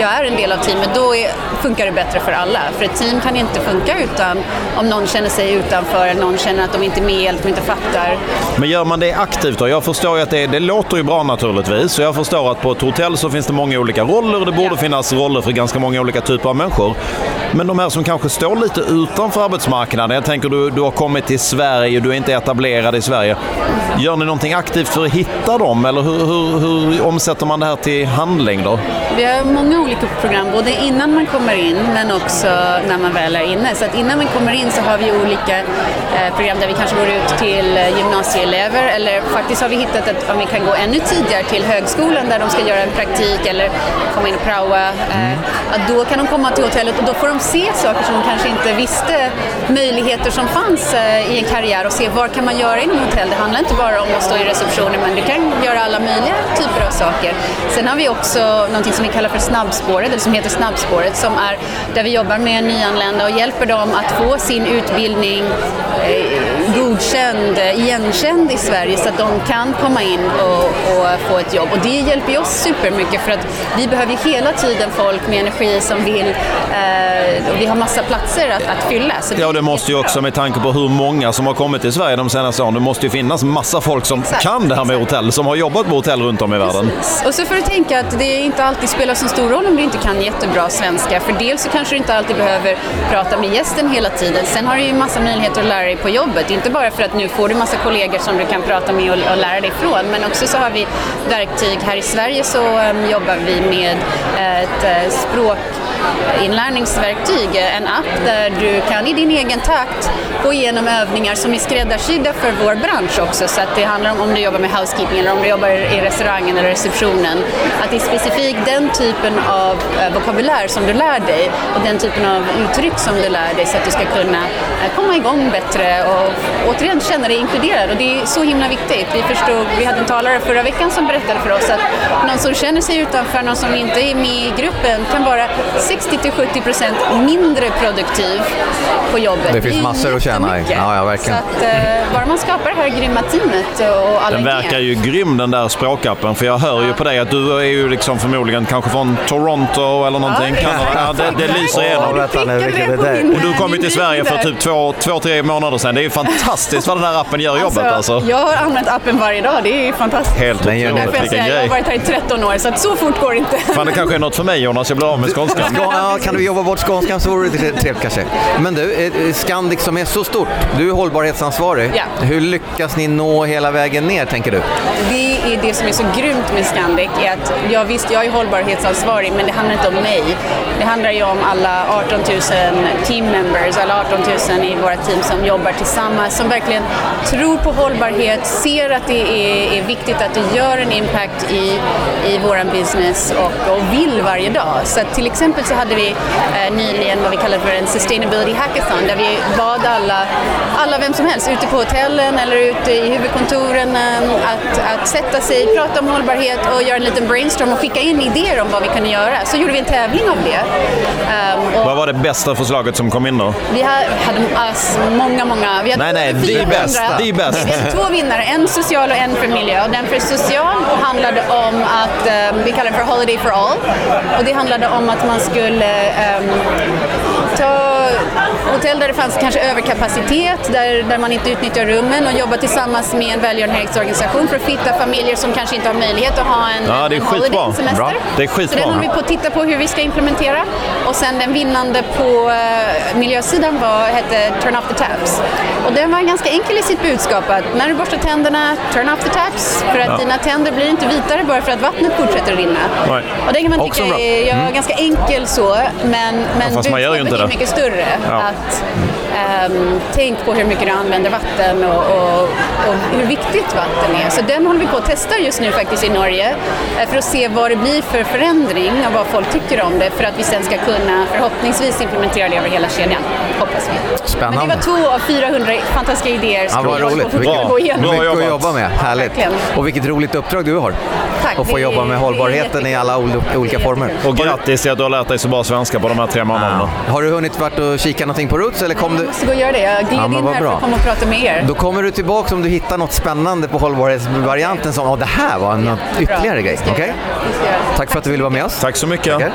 jag är en del av teamet, då är, funkar det bättre för alla. För ett team kan inte funka utan om någon känner sig utanför eller någon känner att de inte är med eller att de inte fattar. Men gör man det aktivt då? Jag förstår ju att det, det låter ju bra naturligtvis. Så jag förstår att på ett hotell så finns det många olika roller och det borde finnas roller för ganska många olika typer av människor. Men de här som kanske står lite utanför arbetsmarknaden. Jag tänker du, du har kommit till Sverige, du är inte etablerad i Sverige. Gör ni någonting aktivt för att hitta dem eller hur, hur, hur omsätter man det här till handling då? Vi har många olika program, både innan man kommer in men också när man väl är inne. Så att innan man kommer in så har vi olika eh, program där vi kanske går ut till eh, gymnasieelever eller faktiskt har vi hittat att om vi kan gå ännu tidigare till högskolan där de ska göra en praktik eller komma in och praoa. Eh, att då kan de komma till hotellet och då får de se saker som de kanske inte visste, möjligheter som fanns eh, i en karriär och se vad kan man göra inom hotell. Det handlar inte bara om att stå i receptionen men du kan göra alla möjliga typer av saker. Sen har vi också någonting som vi kallar för snabbspåret, eller som heter snabbspåret, som är där vi jobbar med nyanlända och hjälper dem att få sin utbildning eh, godkänd, eh, igenkänd i Sverige så att de kan komma in och, och få ett jobb. Och det hjälper ju oss supermycket för att vi behöver ju hela tiden folk med energi som vill, eh, och vi har massa platser att, att fylla. Så Ja, det måste ju också med tanke på hur många som har kommit till Sverige de senaste åren. Det måste ju finnas massa folk som Exakt, kan det här med hotell, som har jobbat på hotell runt om i världen. Och så får du tänka att det inte alltid spelar så stor roll om du inte kan jättebra svenska. För dels så kanske du inte alltid behöver prata med gästen hela tiden. Sen har du ju massa möjligheter att lära dig på jobbet. Inte bara för att nu får du massa kollegor som du kan prata med och, och lära dig ifrån. Men också så har vi verktyg. Här i Sverige så um, jobbar vi med eh, ett eh, uh, språk inlärningsverktyg, eh, en app där du kan i din egen takt gå igenom övningar som är skräddarsydda för vår bransch också. Så att det handlar om om du jobbar med housekeeping eller om du jobbar i restaurangen eller receptionen. Att det är specifikt den typen av vokabulär som du lär dig och den typen av uttryck som du lär dig så att du ska kunna eh, komma igång bättre och återigen känna dig inkluderad. Och det är så himla viktigt. Vi, förstod, vi hade en talare förra veckan som berättade för oss att någon som känner sig utanför, någon som inte är med i gruppen kan vara 60-70% mindre produktiv på jobbet. Det finns är massor att tjäna i. Ja, ja, verkligen. Så att, eh, bara man skapar det här grymma teamet och alla Den verkar ju grym den där språkappen, för jag hör ju på dig att du är ju liksom förmodligen kanske från Toronto eller någonting. Kanada. Ja, det, det lyser igenom. det? Och du kom ju till Sverige för typ två, två, tre månader sedan. Det är ju fantastiskt vad den här appen gör jobbet alltså. Jag har använt appen varje dag, det är fantastiskt. Helt otroligt, vilken säger, jag har grej. varit här i 13 år, så att så fort går det inte. Fan, det kanske är något för mig Jonas, jag blir av med skånskan. Ska, ja, kan du jobba bort skånskan så vore det trevligt kanske. Men du, eh, Scandic som är så stort, du är hållbarhetsansvarig. Ja. Hur lyckas ni nå hela vägen ner, tänker du? Det är det som är så grymt med Scandic, är att ja, visst, jag är hållbarhetsansvarig, men det handlar inte om mig. Det handlar ju om alla 18 000 team members, alla 18 000 i våra team som jobbar tillsammans, som verkligen tror på hållbarhet, ser att det är, är viktigt att det gör en impact i, i vår business och, och vill varje dag. Så att till exempel så hade vi eh, nyligen vad vi kallar för en sustainability hackathon där vi bad alla, alla vem som helst ute på hotellen eller ute i huvudkontoren ehm, att, att sätta sig, prata om hållbarhet och göra en liten brainstorm och skicka in idéer om vad vi kunde göra. Så gjorde vi en tävling av det. Um, Vad var det bästa förslaget som kom in då? Vi ha- hade ass, många, många. Vi hade Nej, nej, 400. best, the best. Vi hade två vinnare, en social och en för miljö. Den för social handlade om att, eh, vi kallar det för Holiday for All. Och det handlade om att man skulle ehm, ta hotell där det fanns kanske överkapacitet, där, där man inte utnyttjar rummen och jobba tillsammans med en välgörenhetsorganisation för att fitta familjer som kanske inte har möjlighet att ha en, Ja, det är en holiday, semester. Bra. Det är Så skitbra. den håller vi på att titta på hur vi ska implementera. Och sen den vinnande på eh, miljösidan var, hette Turn off the taps. Och den var ganska enkel i sitt budskap att när du borstar tänderna, turn off the taps. För att Ja. dina tänder blir inte vitare bara för att vattnet fortsätter att rinna. Nej. Och det kan man Också tycka är ja, Mm. ganska enkel så, men, men ju budskapet är mycket större. Ja. Att, ehm, tänk på hur mycket du använder vatten och, och, och hur viktigt vatten är. Så den håller vi på att testa just nu faktiskt i Norge eh, för att se vad det blir för förändring och vad folk tycker om det för att vi sen ska kunna förhoppningsvis implementera det över hela kedjan. Hoppas vi. Spännande. Men det var två av 400 fantastiska idéer Ja, som vad vi håller roligt. på att fortsätta gå igenom. Mycket att jobba med. Härligt. Verkligen. Och vilket roligt uppdrag du har. Tack, Att få det är- jobba med hållbarheten i alla ol- olika former. Och grattis till att du har lärt dig så bra svenska på de här tre månaderna. Har du hunnit vart och kika någonting på Roots eller kom Jag du? måste gå och göra det. Jag gled Ja, men in här för bra. att komma och prata med er. Då kommer du tillbaka om du hittar något spännande på hållbarhetsvarianten som, åh det här var en ytterligare grej. Okej? Tack för att du ville vara med oss. Tack så mycket. Tackar.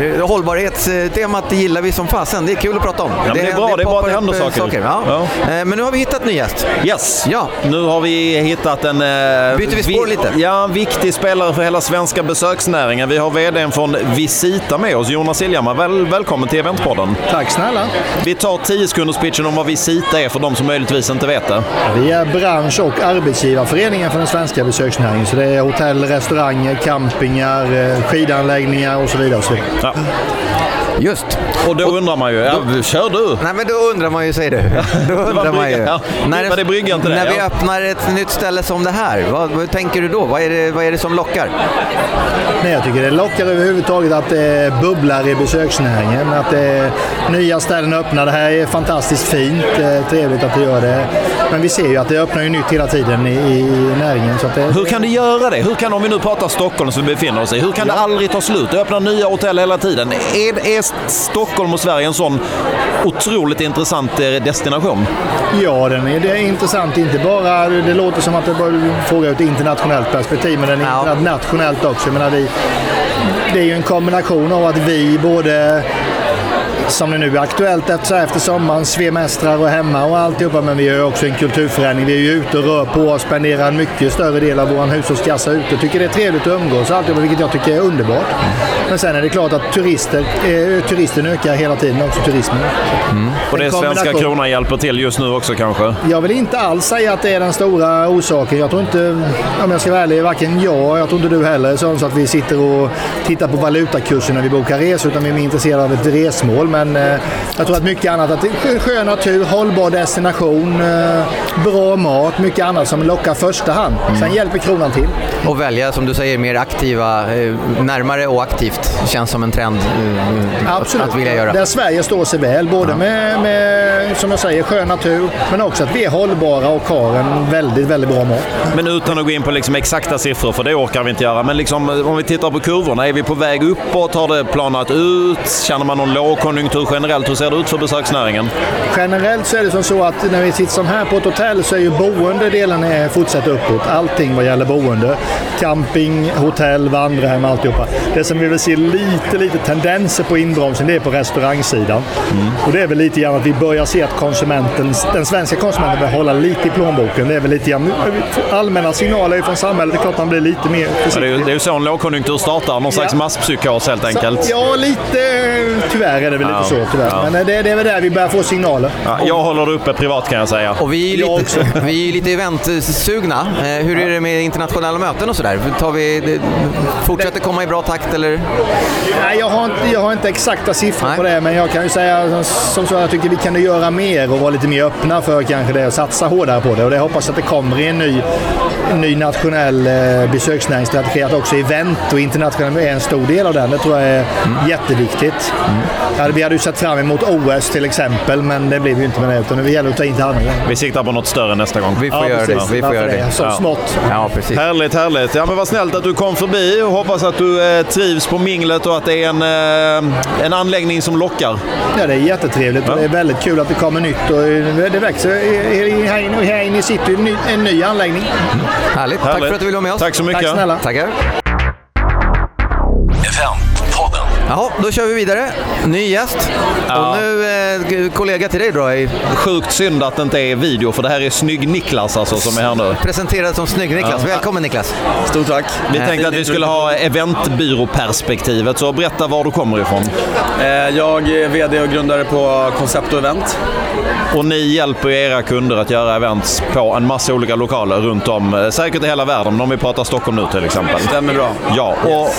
Nu- hållbarhetstemat gillar vi som fasen. Det är kul att prata om. men det är bra. Det är bra att det händer eh, saker. Ja. Ja. Eh, Men nu har vi hittat ny gäst. Yes. Ja. Nu har vi hittat en... Eh, Byter vi spår lite? Ja, en viktig spelare för hela svenska besöksnäringen. Vi har VDn från Visita med oss, Jonas Iljammar. Väl, välkommen till Eventpodden. Tack snälla. Vi tar 10 sekunders pitchen om vad Visita är för de som möjligtvis inte vet det. Vi är bransch och arbetsgivarföreningen för den svenska besöksnäringen. Så det är hotell, restauranger, campingar, eh, skidanläggningar och så vidare. Och så vidare. Ja. Just. Och då undrar man ju, ja, kör du! Nej men då undrar man ju, säger du. Då undrar man ju. ja. När, det bryggan till det? när vi Ja. öppnar ett nytt ställe som det här, vad, vad tänker du då? Vad är, det, vad är det som lockar? Nej, jag tycker det lockar överhuvudtaget att det bubblar i besöksnäringen. Att det är nya ställen öppnar. Det här är fantastiskt fint. eh, Trevligt att det gör det. Men vi ser ju att det öppnar ju nytt hela tiden i, i näringen. Så att det, Hur kan det göra det? Hur kan, om vi nu pratar Stockholm som vi befinner oss i, hur kan det aldrig ta slut? Det öppnar nya hotell hela tiden. Är, är Stockholm och Sverige en sån otroligt intressant eh, destination? Ja, den är, det är intressant. Inte bara, det låter som att det bara är en fråga ur ett internationellt perspektiv, men den är Ja. nationellt också. Jag menar, vi, det är ju en kombination av att vi både som det nu är aktuellt efter, efter sommaren, svemestrar och hemma och alltihopa. Men vi gör också en kulturförändring. Vi är ju ute och rör på oss, spenderar en mycket större del av vår hushållskassa ute. Tycker det är trevligt att umgås och alltihopa, vilket jag tycker är underbart. Men sen är det klart att turister, eh, turisten ökar hela tiden, också turismen. Och det En svenska kronan hjälper till just nu också kanske? Jag vill inte alls säga att det är den stora orsaken. Jag tror inte, om jag ska vara ärlig, varken jag jag tror inte du heller så att vi sitter och tittar på valutakurser när vi bokar resor, utan vi är mer intresserade av ett resmål. Men eh, jag tror att mycket annat, att skön- natur, hållbar destination, eh, bra mat, mycket annat som lockar första hand. Sen hjälper kronan till. Och välja, som du säger, mer aktiva, eh, närmare och aktivt känns som en trend eh, Absolut. att vilja göra. Där Sverige står sig väl, både med, med, som jag säger, skön natur, men också att vi är hållbara och har en väldigt, väldigt bra mat. Men utan att gå in på liksom exakta siffror, för det orkar vi inte göra. Men liksom, om vi tittar på kurvorna, är vi på väg uppåt? Har det planat ut? Känner man någon lågkonjunktur generellt? Hur ser det ut för besöksnäringen? Generellt så är det som så att när vi sitter som här på ett hotell så är ju boendedelen fortsatt uppåt. Allting vad gäller boende. Camping, hotell, vandrarhem, alltihopa. Det som vi vill se lite, lite tendenser på inbromsen, det är på restaurangsidan. Och det är väl lite grann att vi börjar se att konsumenten, den svenska konsumenten börjar hålla lite i plånboken. Det är väl lite allmänna signaler från samhället. Det är klart man blir lite mer Ja, det, är försiktig. ju, det är ju så en lågkonjunktur startar, någon slags Ja. masspsykos helt enkelt. Så, ja, lite. Tyvärr är det väl Ja, lite så. Tyvärr. ja. Men eh, det, det är väl där vi börjar få signaler. Ja, jag håller det uppe privat kan jag säga. Och vi är ju lite, vi är lite eventsugna. Eh, hur är det med internationella möten och sådär? Tar vi, fortsätter komma i bra takt eller? Nej, jag har inte, jag har inte exakta siffror Nej. på det, men jag kan ju säga som- som så jag tycker vi kan göra mer och vara lite mer öppna för kanske det och satsa hårdare på det. Och det hoppas att det kommer i en ny, en ny nationell eh, besöksnäringsstrategi. Att också event och internationell är en stor del av den. Det tror jag är jätteviktigt. Ja, vi hade ju sett fram emot OS till exempel, men det blev ju inte med det. Utan det gäller att ta in till andra. Vi siktar på något större nästa gång. Vi får Ja, göra precis. det. Vi får göra det? det. Så Ja. smått. Ja, precis. Härligt, härligt. Ja, men vad snällt att du kom förbi och hoppas att du eh, trivs på minglet och att det är en, eh, en anläggning som lockar. Ja, det är jättetrevligt och det är väldigt kul att det kommer nytt och eh, det växer. Eh, Här inne, här inne sitter ju en ny, en ny anläggning. Härligt. Tack Härligt. för att du ville vara med oss. Tack så mycket. Tack snälla. Tackar. Jaha, då kör vi vidare. Ny gäst. Ja. Och nu eh, kollega till dig då. Är Sjukt synd att det inte är video, för det här är Snygg-Niklas alltså som är här nu. presenterad som Snygg-Niklas. Ja. Välkommen Niklas. Stort tack. Vi tänkte att vi skulle ha eventbyråperspektivet, så berätta var du kommer ifrån. Eh, Jag är VD och grundare på Koncept och Event. Och ni hjälper era kunder att göra events på en massa olika lokaler runt om, eh, säkert i hela världen, om vi pratar Stockholm nu till exempel. Stämmer bra. Ja, och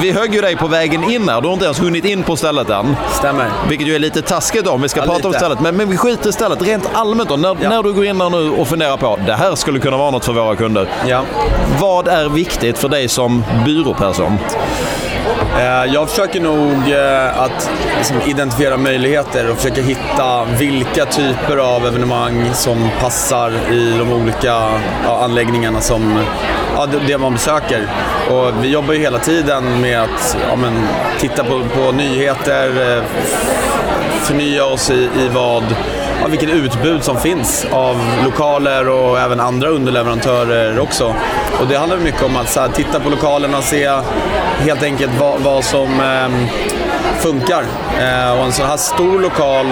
vi högg ju dig på vägen in här. Du har inte ens hunnit in på stället än. Stämmer. Vilket ju är lite taskigt om vi ska Ja, prata om lite. stället. Men, men vi skiter i stället. Rent allmänt då. När, Ja. när du går in här nu och funderar på det här skulle kunna vara något för våra kunder. Ja. Vad är viktigt för dig som byråperson? Eh, jag försöker nog eh, att liksom identifiera möjligheter och försöka hitta vilka typer av evenemang som passar i de olika anläggningarna som ja, det- man besöker. Och vi jobbar ju hela tiden med att ja, men, titta på, på nyheter, eh, förnya oss i, i vad ja, vilket utbud som finns av lokaler och även andra underleverantörer också. Och det handlar mycket om att så här, titta på lokalerna och se helt enkelt vad, vad som eh, funkar. Eh, och en sån här stor lokal,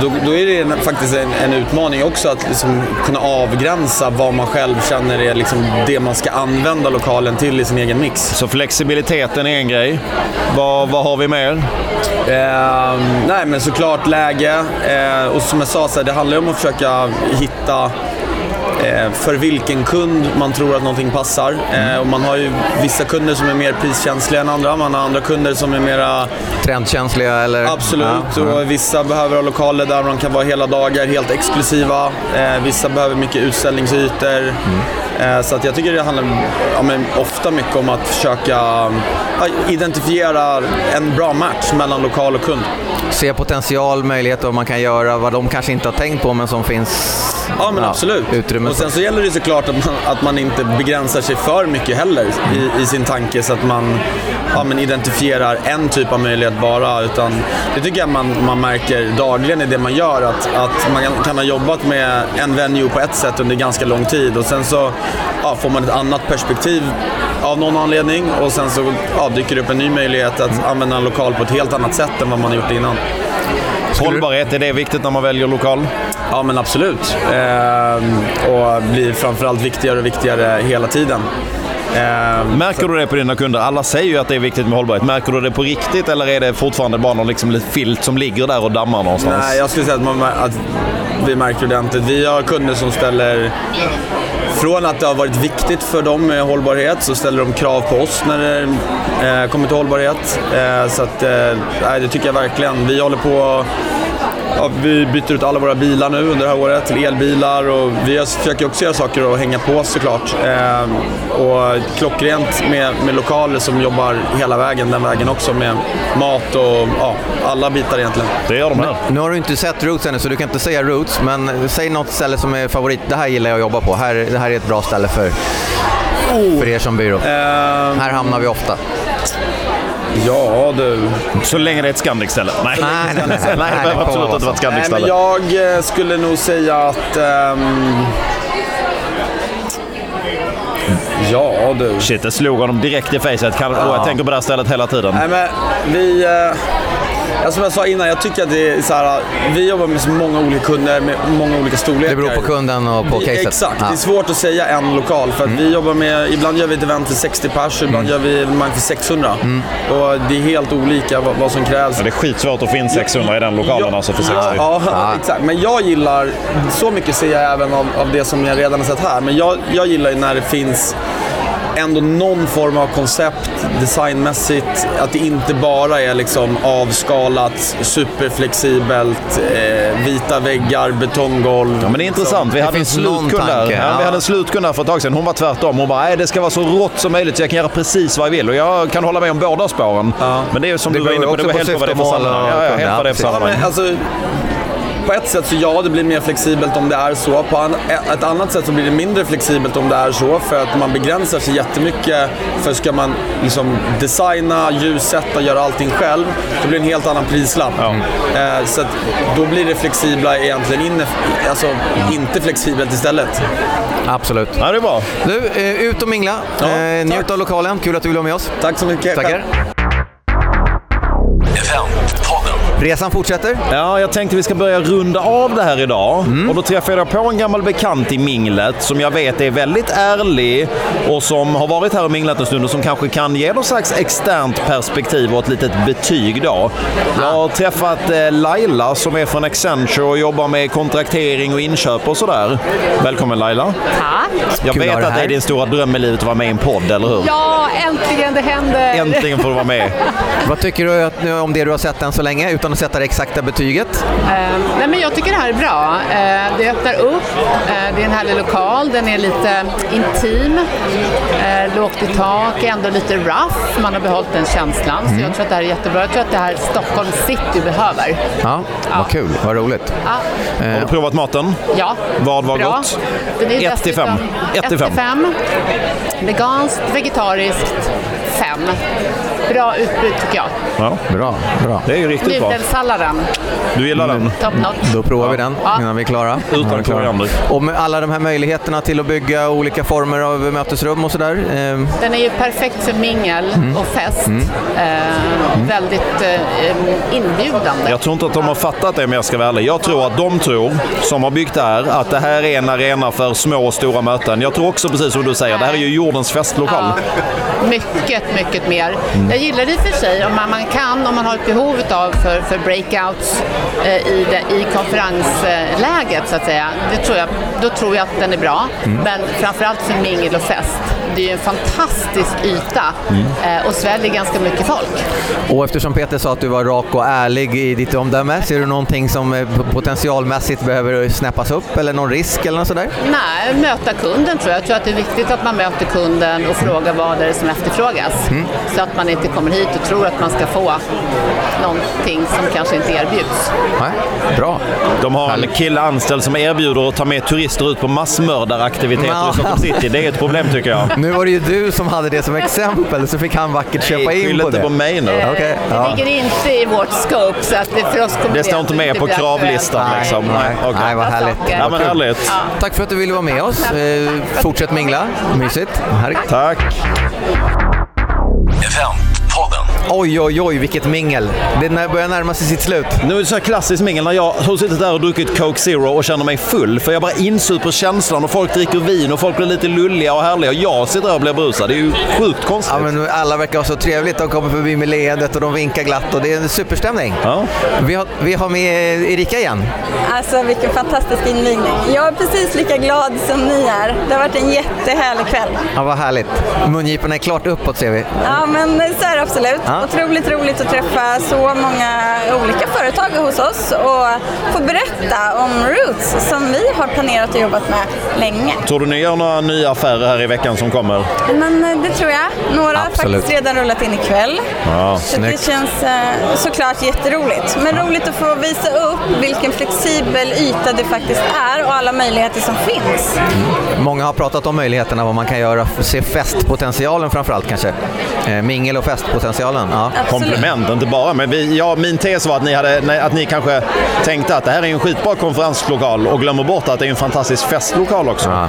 då, då, är det faktiskt en, en utmaning också att liksom kunna avgränsa vad man själv känner är liksom det man ska använda lokalen till i sin egen mix. Så flexibiliteten är en grej. Vad, vad har vi mer? Eh, nej, men såklart läge. Eh, och som jag sa, så här, det handlar ju om att försöka hitta eh, för vilken kund man tror att någonting passar. Eh, och man har ju vissa kunder som är mer priskänsliga än andra. Man har andra kunder som är mera... Trendkänsliga eller? Absolut. Ja, ja. Och vissa behöver ha lokaler där man kan vara hela dagar helt exklusiva. Eh, vissa behöver mycket utställningsytor. Eh, Så att jag tycker det handlar ja, ofta mycket om att försöka identifiera en bra match mellan lokal och kund. Se potential, möjligheter, vad man kan göra, vad de kanske inte har tänkt på men som finns Ja, men absolut. utrymme Och sen så gäller det såklart att man, att man inte begränsar sig för mycket heller i, i sin tanke så att man ja, men identifierar en typ av möjlighet bara. Utan det tycker jag man, man märker dagligen i det man gör. Att, att man kan- kan ha jobbat med en venue på ett sätt under ganska lång tid och sen så ja, får man ett annat perspektiv av någon anledning och sen så ja, dyker det upp en ny möjlighet att använda en lokal på ett helt annat sätt än vad man har gjort innan. Hållbarhet, är det viktigt när man väljer lokal? Ja, men absolut. Ehm, och blir framförallt viktigare och viktigare hela tiden. Ehm, Märker du det på dina kunder? Alla säger ju att det är viktigt med hållbarhet. Märker du det på riktigt eller är det fortfarande bara någon liksom filt som ligger där och dammar någonstans? Nej, jag skulle säga att, man, att vi märker ordentligt. Vi har kunder som ställer, från att det har varit viktigt för dem med hållbarhet, så ställer de krav på oss när det eh, kommer till hållbarhet. Eh, så att, eh, det tycker jag verkligen. Vi håller på Ja, vi byter ut alla våra bilar nu under det här året till elbilar och vi försöker också göra saker att hänga på såklart. Ehm, och klockrent med, med lokaler som jobbar hela vägen, den vägen också med mat och ja, alla bitar egentligen. Det gör de här. Nu har du inte sett Roots ännu så du kan inte säga Roots, men säg något ställe som är favorit. Det här gillar jag att jobba på. Här, det här är ett bra ställe för, för er som byrå. här hamnar vi ofta. Ja du. Så länge det är ett Scandic-ställe? Nej, nej, nej, nej, nej, absolut inte vara ett Scandic-ställe. jag eh, skulle nog säga att... ehm, ja du. Shit, det slog honom direkt i facet. Kan, och jag tänker på det här stället hela tiden. Nej, men vi... eh, Ja, som jag sa innan, jag tycker att det är så här, vi jobbar med så många olika kunder med många olika storlekar. Det beror på kunden och på Vi- caset. Exakt, Ja. det är svårt att säga en lokal för att vi jobbar med, ibland gör vi ett event för 60 pers, ibland gör vi evenemang för 600. Och det är helt olika vad, vad som krävs. Ja, det är skitsvårt att få in 600 i den lokalen alltså för 60. Ja, ja, exakt. Men jag gillar, så mycket ser jag även av, av det som jag redan har sett här, men jag, jag gillar ju när det finns ändå någon form av koncept designmässigt. Att det inte bara är liksom avskalat, superflexibelt, eh, vita väggar, betonggolv. Ja, men det är intressant. Vi hade, en finns någon slutkund där. tanke, Ja, ja. vi hade en slutkund där för ett tag sedan. Hon var tvärtom. Hon bara, nej det ska vara så rått som möjligt så jag kan göra precis vad jag vill. Och jag kan hålla med om båda spåren. Men det är ju som Det du var inne på, det var helt på vad det är för och Ja, ja, helt vad det är för ja, Ja, sammanhang. men alltså, på ett sätt så ja, det blir mer flexibelt om det är så. På an, ett annat sätt så blir det mindre flexibelt om det är så för att man begränsar sig jättemycket. För ska man liksom designa, ljussätta, göra allting själv, då blir det en helt annan prislapp. Eh, så att då blir det flexibla egentligen inne, alltså inte flexibelt istället. Absolut. Ja, det är bra. Du, eh, ut och mingla. eh, njut av lokalen. Kul att du vill vara med oss. Tack så mycket. Tackar. Resan fortsätter. Ja, jag tänkte vi ska börja runda av det här idag. Och då träffade jag på en gammal bekant i minglet som jag vet är väldigt ärlig och som har varit här och minglat en stund och som kanske kan ge något slags externt perspektiv och ett litet betyg då. Jag har träffat eh, Laila som är från Accenture och jobbar med kontraktering och inköp och sådär. Välkommen Laila. Tack! Jag Kul vet att det är din stora dröm i livet att vara med i en podd, eller hur? Ja, äntligen det händer! Äntligen får du vara med. Vad tycker du om det du har sett än så länge, utan att sätta det exakta betyget? Eh, nej, men jag tycker det här är bra. Eh, det öppnar upp, eh, det är en härlig lokal, den är lite intim, eh, lågt i tak, ändå lite rough. Man har behållit den känslan, så jag tror att det här är jättebra. Jag tror att det här Stockholm city behöver. Ja, Ja. vad kul. Vad roligt. Ja, Har du provat maten? ja. Vad var bra. gott? Den är Ett till fem. dessutom- Ett till Ett till fem. Veganskt, vegetariskt, fem. Bra utbud tycker jag. Ja. Bra, bra. Det är ju riktigt bra. Nudelsalladen. Du gillar den? Top notch. Då provar vi den innan vi är klara. Utan koriander. Och med alla de här möjligheterna till att bygga olika former av mötesrum och sådär. Eh, Den är ju perfekt för mingel Mm. och fest. Mm. Eh, väldigt eh, inbjudande. Jag tror inte att de har fattat det om jag ska vara ärlig. Jag tror att de tror, som har byggt det här, att det här är en arena för små och stora möten. Jag tror också precis som du säger, det här är ju jordens festlokal. Mycket, mycket mer. Mm. Jag gillar det i och för sig om man, man kan, om man har ett behov av för, för breakouts eh, i, det, i konferensläget så att säga. Det tror jag, då tror jag att den är bra. Mm. Men framförallt för mingel och fest. Det är ju en fantastisk yta Mm. eh, och sväljer ganska mycket folk. och eftersom Peter sa att du var rak och ärlig i ditt omdöme, ser du någonting som eh, potentialmässigt behöver snäppas upp eller någon risk eller något sådär? Nej, möta kunden tror jag. Jag tror att det är viktigt att man möter kunden och frågar vad det är som efterfrågas. Mm. Så att man inte kommer hit och tror att man ska få någonting som kanske inte erbjuds. Nej, bra. De har en kille anställd som erbjuder att ta med turister ut på massmördaraktiviteter Ja. i Stockholm city. Det är ett problem tycker jag. Nu var det ju du som hade det som exempel, så fick han vackert köpa in på inte det. på mig nu. Okej, Det ja. ligger inte i vårt scope så att det för oss kommer Det står inte med på kravlistan Nej, liksom. nej, okej. nej, vad härligt. Ja, men härligt. Tack för att du ville vara med oss. Eh, fortsätt mingla. Mysigt. Härligt. Tack. Eventpodden. Oj, oj, oj, vilket mingel. Det börjar närma sig sitt slut. Nu är det så här klassiskt mingel när jag har suttit där och druckit Coke Zero och känner mig full. För jag bara insuper känslan och folk dricker vin och folk blir lite lulliga och härliga och jag sitter där och blir brusad. Det är ju sjukt konstigt. Ja, men alla verkar ha så trevligt. De kommer förbi med leendet och de vinkar glatt och det är en superstämning. Ja. Vi, har, vi har med Erika igen. Alltså vilken fantastisk invigning. Jag är precis lika glad som ni är. Det har varit en jättehärlig kväll. Ja, vad härligt. Mungiporna är klart uppåt ser vi. Ja men så är det absolut. Ja. Otroligt roligt att träffa så många olika företag hos oss och få berätta om Roots som vi har planerat och jobbat med länge. Tror du ni gör några nya affärer här i veckan som kommer? Men eh, det tror jag. Några har faktiskt redan rullat in ikväll. Ja, Så det känns eh, såklart jätteroligt. Men roligt att få visa upp vilken flexibel yta det faktiskt är och alla möjligheter som finns. Många har pratat om möjligheterna, vad man kan göra, se festpotentialen framförallt kanske. Eh, mingel och festpotentialen. Ja. Komplement, inte bara. Men vi, ja, min tes var att ni, hade, att ni kanske tänkte att det här är en skitbra konferenslokal och glömmer bort att det är en fantastisk festlokal också.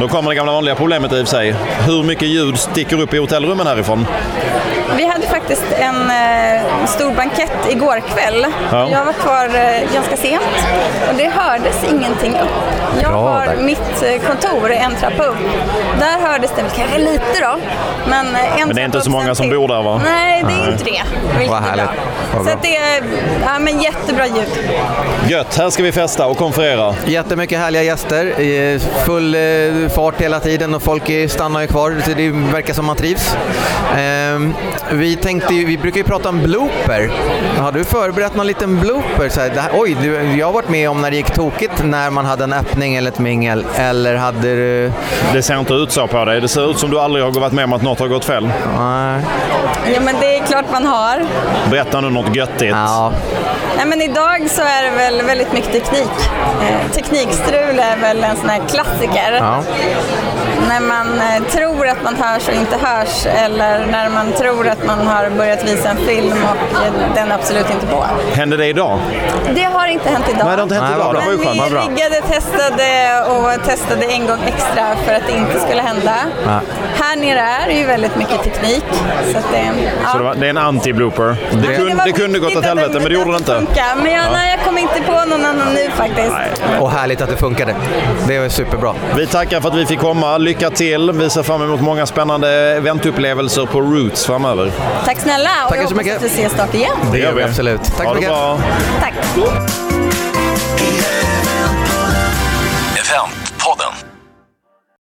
Då kommer det gamla vanliga problemet i och för sig. Hur mycket ljud sticker upp i hotellrummen härifrån? Vi hade faktiskt en eh, stor bankett igår kväll. Ja. Jag var kvar eh, ganska sent och det hördes ingenting upp. Jag Bra har där. mitt eh, kontor en trappa upp. Där hördes det kanske lite då. Men, eh, en Men det är inte så många som till. bor där va? Nej, det är inte det. Vilket Vad är härligt. Vad Så det är ja, men jättebra ljud. Gött, här ska vi festa och konferera. Jättemycket härliga gäster, full eh, fart hela tiden och folk är- stannar ju kvar. Så det verkar som man trivs. Vi, tänkte, ju- vi brukar ju prata om blooper. Har du förberett någon liten blooper? Så här, det här, oj, du, jag har varit med om när det gick tokigt när man hade en öppning eller ett mingel. Eller hade du... Det ser inte ut så på dig. Det ser ut som du aldrig har varit med om att något har gått fel. Nej. Ja, men det är klart man har. Berätta nu något göttigt. Ja. Nej, men idag så är det väl väldigt mycket teknik. Eh, teknikstrul är väl en sån här klassiker. Ja. När man eh, tror att man hörs och inte hörs eller när man tror att man har börjat visa en film och den är absolut inte på. Hände det idag? Det har inte hänt idag. Nej, det har inte hänt Nej, idag. bra. Det skönt. Vi bra. riggade, testade och testade en gång extra för att det inte skulle hända. Ja. Här nere är det ju väldigt mycket teknik. Så att det, ja. Så det, var, det är en anti-blooper. Det, Nej, kunde, det kunde gått åt att helvete, men det gjorde det inte. funkar. Men jag, nej, jag kom inte på någon annan nu faktiskt. Och härligt att det funkade. Det var superbra. Vi tackar för att vi fick komma. Lycka till. Vi ser fram emot många spännande eventupplevelser på Roots framöver. Tack snälla och Tackar jag så hoppas mycket. att vi ses snart igen. Det gör vi absolut. Tack så mycket. bra. Tack.